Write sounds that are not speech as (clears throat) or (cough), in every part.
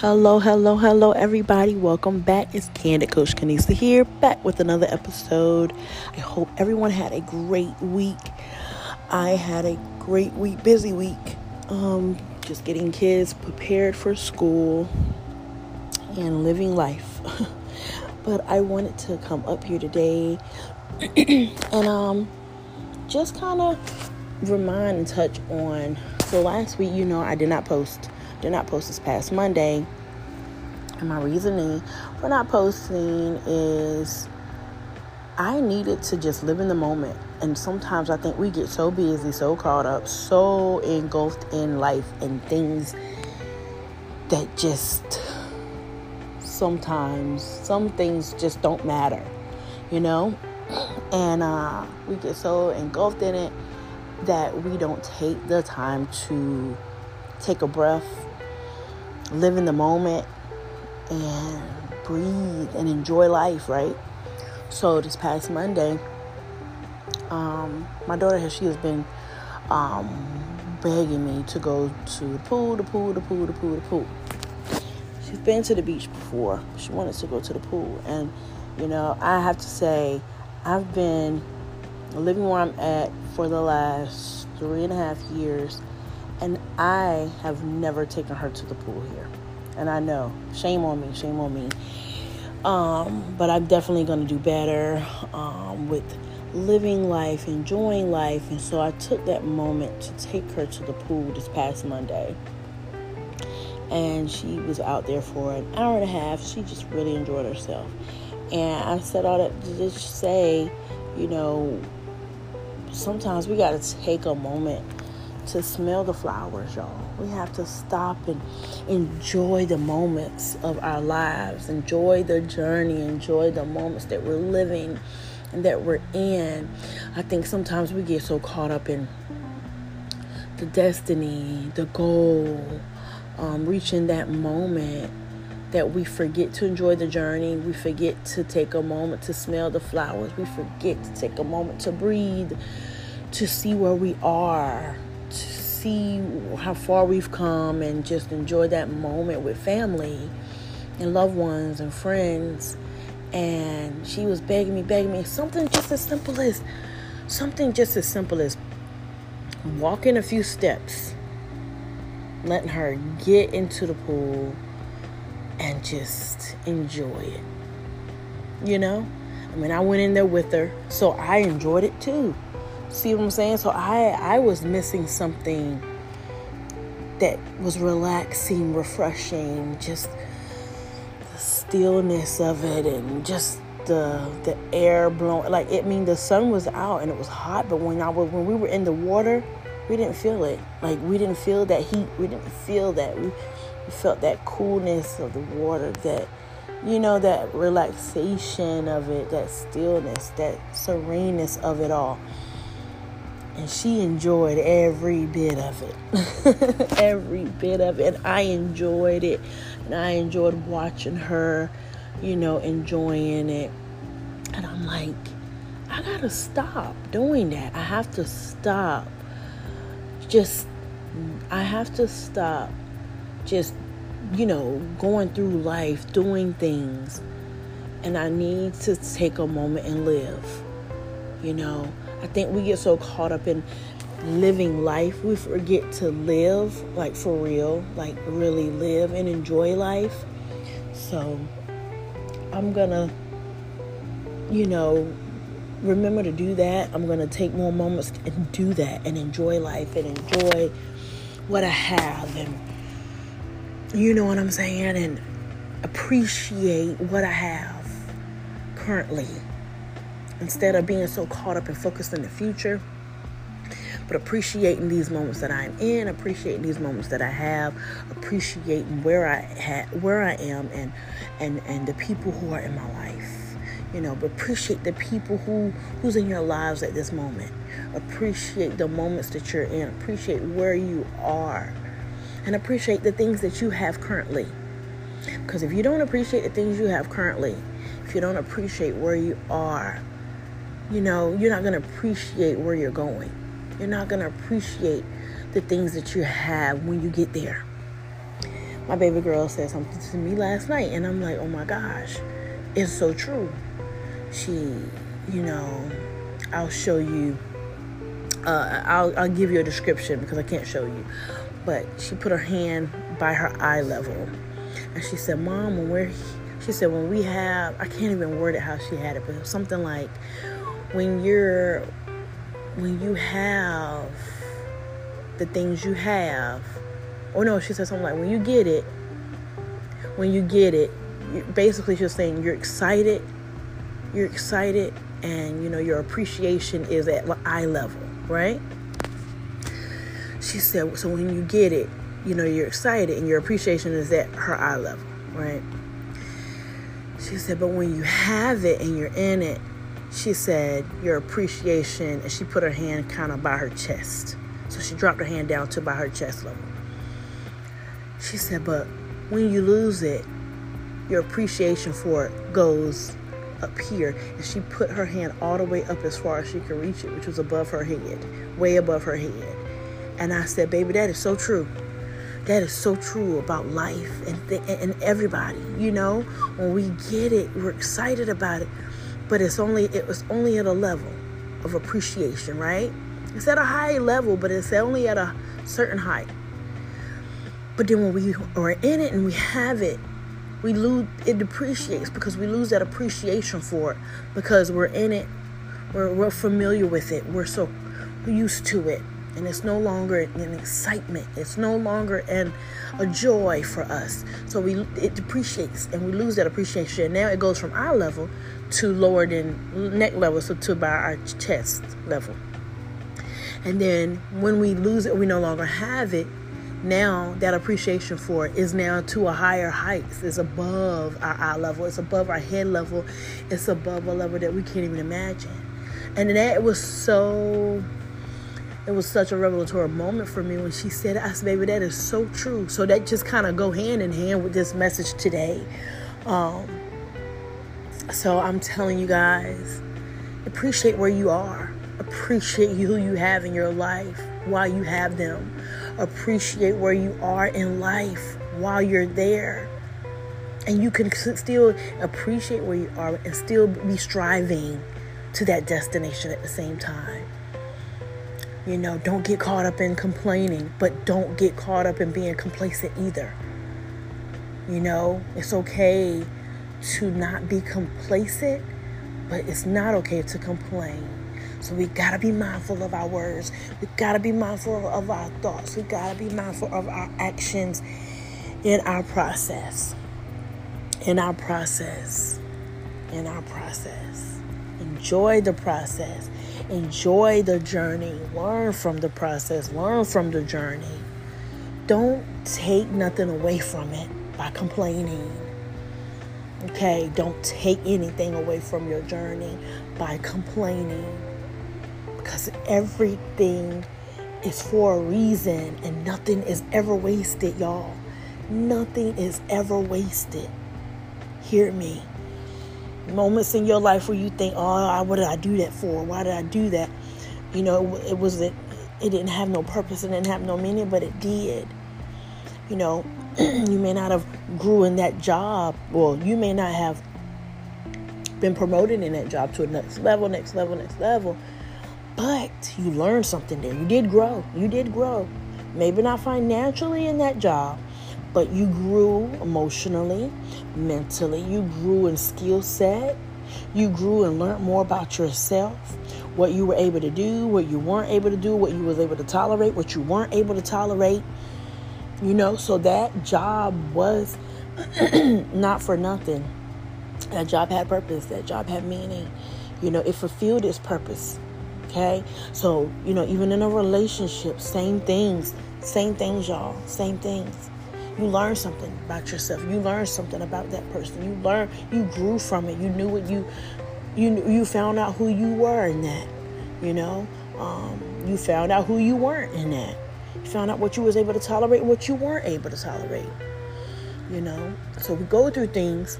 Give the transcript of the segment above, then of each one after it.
Hello, hello, hello, everybody. Welcome back. It's Candid Coach Kenesa here, back with another episode. I hope everyone had a great week. I had a great week, busy week. Um, just getting kids prepared for school and living life. (laughs) but I wanted to come up here today (clears throat) and um just kind of remind and touch on so last week, you know, I did not post did not post this past Monday. And my reasoning for not posting is I needed to just live in the moment. And sometimes I think we get so busy, so caught up, so engulfed in life and things that just sometimes some things just don't matter, you know? And uh, we get so engulfed in it that we don't take the time to take a breath, live in the moment, and breathe and enjoy life, right? So this past Monday, um, my daughter has she has been um, begging me to go to the pool, the pool, the pool, the pool, the pool. She's been to the beach before. She wanted to go to the pool, and you know I have to say I've been living where I'm at for the last three and a half years, and I have never taken her to the pool here. And I know, shame on me, shame on me. Um, but I'm definitely going to do better um, with living life, enjoying life. And so I took that moment to take her to the pool this past Monday. And she was out there for an hour and a half. She just really enjoyed herself. And I said all that to just say, you know, sometimes we got to take a moment to smell the flowers, y'all. We have to stop and enjoy the moments of our lives, enjoy the journey, enjoy the moments that we're living and that we're in. I think sometimes we get so caught up in the destiny, the goal, um, reaching that moment that we forget to enjoy the journey. We forget to take a moment to smell the flowers. We forget to take a moment to breathe, to see where we are, see how far we've come, and just enjoy that moment with family and loved ones and friends. And she was begging me, begging me, something just as simple as something just as simple as walking a few steps, letting her get into the pool and just enjoy it. You know? I mean, I went in there with her, so I enjoyed it too. See what I'm saying? So I I was missing something that was relaxing, refreshing, just the stillness of it and just the the air blowing like it I mean the sun was out and it was hot, but when I was when we were in the water, we didn't feel it. Like we didn't feel that heat. We didn't feel that. We, we felt that coolness of the water, that you know, that relaxation of it, that stillness, that sereneness of it all. And she enjoyed every bit of it. (laughs) every bit of it. And I enjoyed it. And I enjoyed watching her, you know, enjoying it. And I'm like, I gotta stop doing that. I have to stop. Just, I have to stop just, you know, going through life, doing things. And I need to take a moment and live. You know, I think we get so caught up in living life, we forget to live, like for real, like really live and enjoy life. So I'm gonna, you know, remember to do that. I'm gonna take more moments and do that and enjoy life and enjoy what I have and you know what I'm saying? And appreciate what I have currently instead of being so caught up and focused in the future. But appreciating these moments that I'm in, appreciating these moments that I have, appreciating where I ha- where I am, and and and the people who are in my life. You know, but appreciate the people who who's in your lives at this moment. Appreciate the moments that you're in. Appreciate where you are and appreciate the things that you have currently. Because if you don't appreciate the things you have currently, if you don't appreciate where you are, you know, you're not going to appreciate where you're going. You're not going to appreciate the things that you have when you get there. my baby girl said something to me last night, and I'm like, oh my gosh, it's so true. She, you know, I'll show you. Uh, I'll I'll give you a description because I can't show you, but she put her hand by her eye level, and she said, "Mom, when we're," she said, "when we have," I can't even word it how she had it, but something like, "When you're, when you have the things you have." Oh no, she said something like, "When you get it, when you get it." Basically, she's saying you're excited. You're excited and you know your appreciation is at eye level, right? She said, so when you get it, you know you're excited and your appreciation is at her eye level, right? She said, but when you have it and you're in it, she said your appreciation, and she put her hand kind of by her chest. So she dropped her hand down to by her chest level. She said, but when you lose it, your appreciation for it goes up here. And she put her hand all the way up as far as she could reach it which was above her head way above her head. And i said baby that is so true. That is so true about life and th- and everybody you know? When we get it we're excited about it but it's only it was only at a level of appreciation right? It's at a high level but it's only at a certain height. But then when we are in it and we have it we lose it depreciates because we lose that appreciation for it because we're in it we're, we're familiar with it we're so used to it and it's no longer an excitement it's no longer an a joy for us so we it depreciates and we lose that appreciation And now it goes from eye level to lower than neck level so to about our chest level and then when we lose it we no longer have it now that appreciation for it is now to a higher height. It's above our eye level. It's above our head level. It's above a level that we can't even imagine. And that was so it was such a revelatory moment for me when she said, I said, baby, that is so true. So that just kind of go hand in hand with this message today. Um, so I'm telling you guys, appreciate where you are. Appreciate who you have in your life while you have them appreciate where you are in life while you're there. And you can still appreciate where you are and still be striving to that destination at the same time. You know, don't get caught up in complaining, but don't get caught up in being complacent either. You know, it's okay to not be complacent, but it's not okay to complain. So we gotta be mindful of our words. We gotta be mindful of our thoughts. We gotta be mindful of our actions in our process. In our process. In our process. Enjoy the process. Enjoy the journey. Learn from the process. Learn from the journey. Don't take nothing away from it by complaining. Okay, don't take anything away from your journey by complaining because everything is for a reason and nothing is ever wasted, y'all. Nothing is ever wasted. Hear me. Moments in your life where you think, oh, I what did I do that for? Why did I do that? You know, it was it, it didn't have no purpose, it didn't have no meaning, but it did. You know, (clears throat) you may not have grew in that job, or you may not have been promoted in that job to a next level, next level, next level but you learned something there. You did grow. You did grow. Maybe not financially in that job, but you grew emotionally, mentally. You grew in skill set. You grew and learned more about yourself, what you were able to do, what you weren't able to do, what you was able to tolerate, what you weren't able to tolerate. You know, so that job was (clears throat) not for nothing. That job had purpose. That job had meaning. You know, it fulfilled its purpose. Okay? So, you know, even in a relationship, same things. Same things, y'all. Same things. You learn something about yourself. You learn something about that person. You learn you grew from it. You knew what you you you found out who you were in that. You know? Um, you found out who you weren't in that. You found out what you was able to tolerate, what you weren't able to tolerate. You know? So we go through things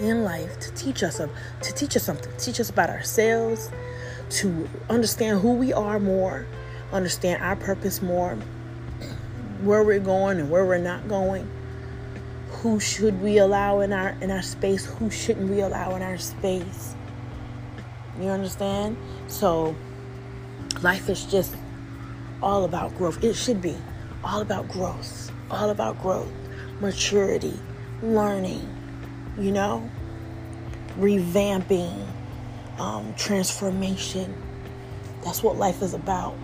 in life to teach us of to teach us something, teach us about ourselves, to understand who we are more, understand our purpose more, where we're going and where we're not going. who should we allow in our in our space who shouldn't we allow in our space? You understand? So life is just all about growth. It should be all about growth all about growth maturity learning you know? Revamping um, transformation. That's what life is about.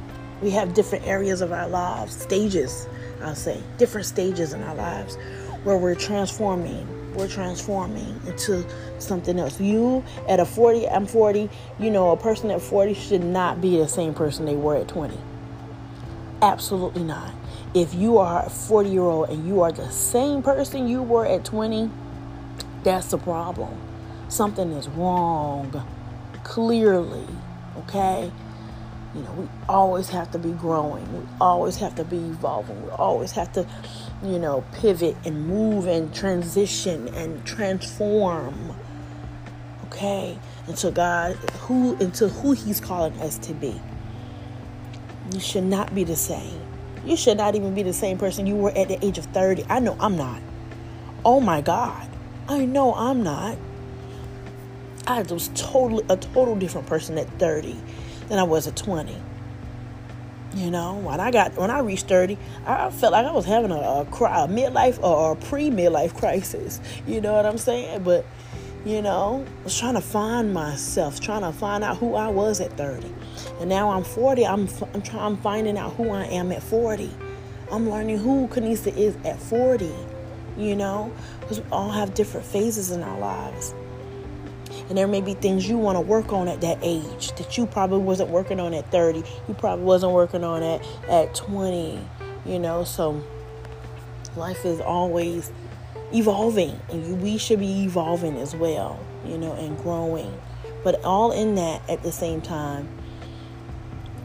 We have different areas of our lives stages i'll say different stages in our lives where we're transforming we're transforming into something else. You at a 40 i'm 40 you know a person at 40 should not be the same person they were at 20 absolutely not. If you are a 40 year old and you are the same person you were at 20 that's the problem. Something is wrong clearly okay you know we always have to be growing we always have to be evolving we always have to you know, pivot and move and transition and transform. Okay? Into God, who into who He's calling us to be. You should not be the same. You should not even be the same person you were at the age of 30. I know I'm not. Oh my God. I know I'm not. I was totally a total different person at 30 than I was at 20. You know, when I got when I reached thirty, I felt like I was having a, a, a midlife or a pre midlife (laughs) crisis. You know what I'm saying? But you know, I was trying to find myself, trying to find out who I was at 30. And now I'm 40. I'm I'm trying I'm finding out who I am at 40. I'm learning who Kenesa is at 40. You know, because we all have different phases in our lives. And there may be things you want to work on at that age that you probably wasn't working on at 30. You probably wasn't working on at, at 20, you know. So life is always evolving and we should be evolving as well, you know, and growing. But all in that at the same time,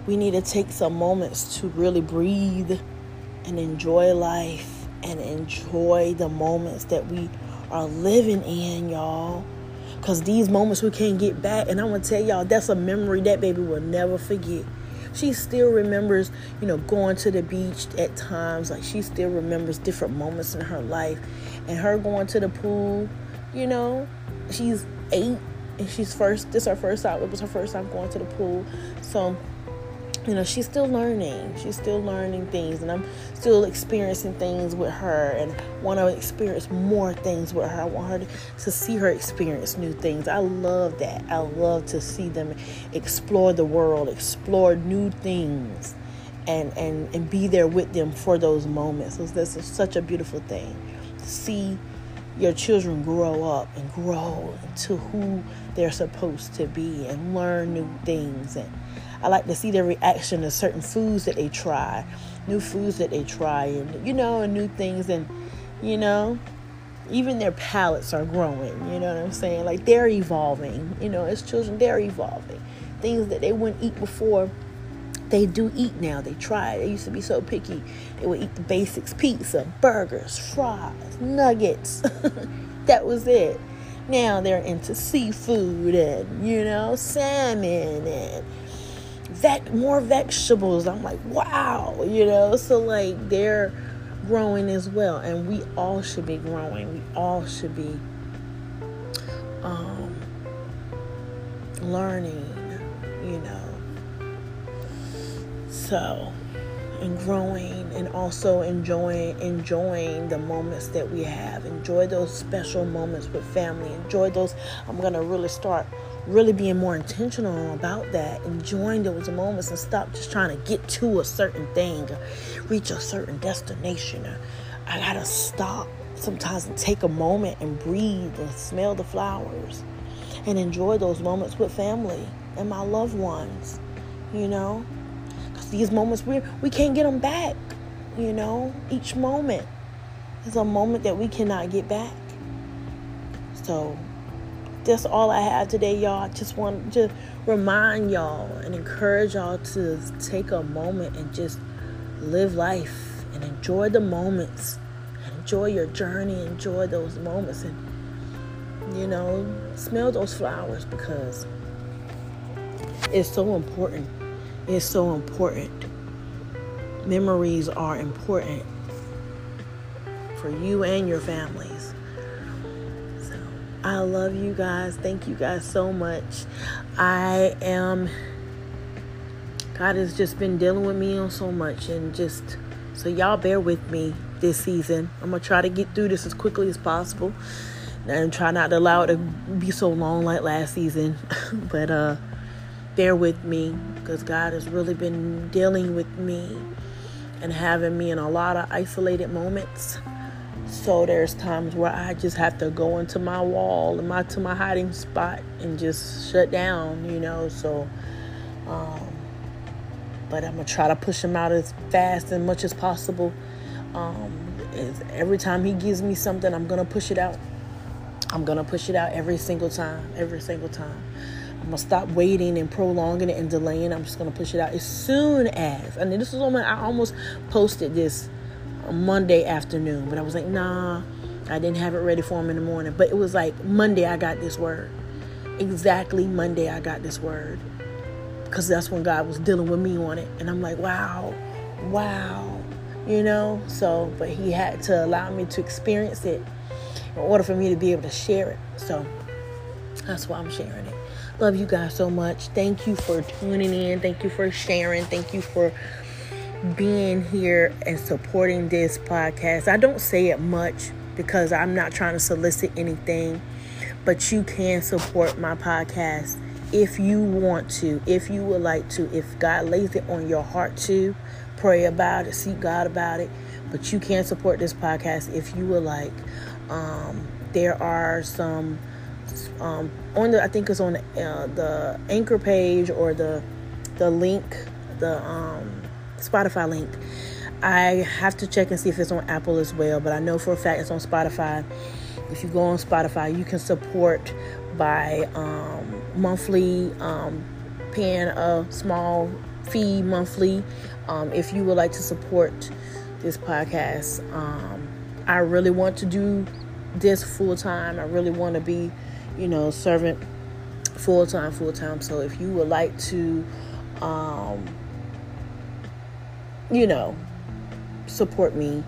we need to take some moments to really breathe and enjoy life and enjoy the moments that we are living in, y'all. Because these moments we can't get back. And I'm going to tell y'all, that's a memory that baby will never forget. She still remembers, you know, going to the beach at times. Like she still remembers different moments in her life. And her going to the pool, you know, she's eight and she's first, this her first time, it was her first time going to the pool. So you know she's still learning. She's still learning things and i'm still experiencing things with her and want to experience more things with her. I want her to, to, see her experience new things. I love that. I love to see them explore the world explore new things and and and be there with them for those moments. So this is such a beautiful thing. To see your children grow up and grow into who they're supposed to be and learn new things and I like to see their reaction to certain foods that they try, new foods that they try, and you know, and new things, and you know, even their palates are growing. You know what I'm saying? Like they're evolving. You know, as children, they're evolving. Things that they wouldn't eat before, they do eat now. They try. They used to be so picky. They would eat the basics: pizza, burgers, fries, nuggets. (laughs) that was it. Now they're into seafood and you know salmon and vet more vegetables. I'm like, wow, you know. So like they're growing as well, and we all should be growing. We all should be um, learning, you know. So and growing and also enjoying enjoying the moments that we have enjoy those special moments with family enjoy those i'm gonna really start really being more intentional about that, enjoying those moments and stop just trying to get to a certain thing, reach a certain destination. I gotta stop sometimes and take a moment and breathe and smell the flowers and enjoy those moments with family and my loved ones, you know? Because these moments, we, we can't get them back, you know? Each moment is a moment that we cannot get back. So that's all I have today, y'all. I just want to remind y'all and encourage y'all to take a moment and just live life and enjoy the moments. Enjoy your journey, enjoy those moments, and you know, smell those flowers because it's so important. It's so important. Memories are important for you and your families. I love you guys. Thank you guys so much. I am. God has just been dealing with me on so much, and just so y'all bear with me this season. I'm gonna try to get through this as quickly as possible, and try not to allow it to be so long like last season. (laughs) but uh, bear with me because God has really been dealing with me and having me in a lot of isolated moments. So there's times where I just have to go into my wall and my to my hiding spot and just shut down, you know. So um, but I'm gonna try to push him out as fast and much as possible. Um, every time he gives me something, I'm gonna push it out. I'm gonna push it out every single time, every single time. I'm gonna stop waiting and prolonging it and delaying. I'm just gonna push it out as soon as. And this is almost I almost posted this Monday afternoon, but I was like, nah, I didn't have it ready for him in the morning. But it was like Monday I got this word. Exactly Monday I got this word because that's when God was dealing with me on it. And I'm like, wow, wow, you know? So, but He had to allow me to experience it in order for me to be able to share it. So that's why I'm sharing it. Love you guys so much. Thank you for tuning in. Thank you for sharing. Thank you for being here and supporting this podcast. I don't say it much because I'm not trying to solicit anything, but you can support my podcast if you want to, if you would like to, if God lays it on your heart to, pray about it, seek God about it. But you can support this podcast if you would like. Um, there are some um, on the I think it's on the, uh, the anchor page or the the link, the um, Spotify link. I have to check and see if it's on Apple as well, but I know for a fact it's on Spotify. If you go on Spotify, you can support by um, monthly, um, paying a small fee monthly. Um, if you would like to support this podcast, um, I really want to do this full time. I really want to be, you know, servant full time, full time. So if you would like to, um, you know, support me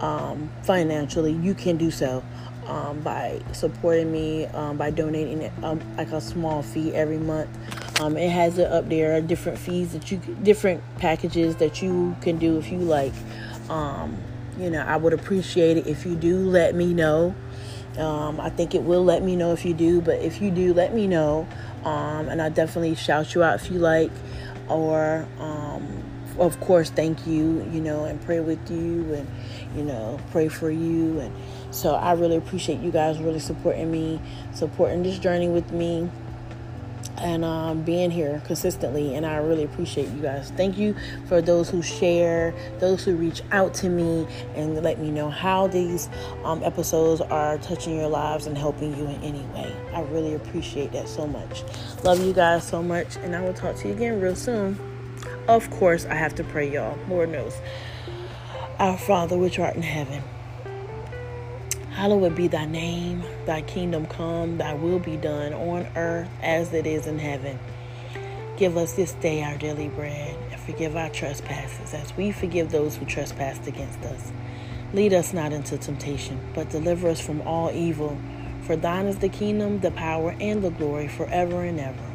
um, financially, you can do so um, by supporting me um, by donating um, like a small fee every month. Um, it has it up there different fees that you different packages that you can do if you like. Um, you know, I would appreciate it if you do let me know. I think it will let me know if you do, but if you do, let me know, and I definitely shout you out if you like, or of course, thank you, you know, and pray with you, and you know, pray for you, and so I really appreciate you guys really supporting me, supporting this journey with me, and um, being here consistently. And I really appreciate you guys. Thank you for those who share, those who reach out to me and let me know how these um, episodes are touching your lives and helping you in any way. I really appreciate that so much. Love you guys so much, and I will talk to you again real soon. Of course, I have to pray, y'all. Lord knows. Our Father, which art in heaven Hallowed be thy name, thy kingdom come, thy will be done on earth as it is in heaven. Give us this day our daily bread, and forgive our trespasses as we forgive those who trespass against us. Lead us not into temptation, but deliver us from all evil. For thine is the kingdom, the power, and the glory forever and ever.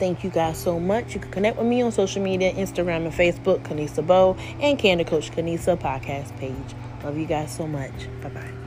Thank you guys so much. You can connect with me on social media, Instagram and Facebook, Kenesa Bowe, and Candid Coach Kenesa podcast page. Love you guys so much. Bye bye.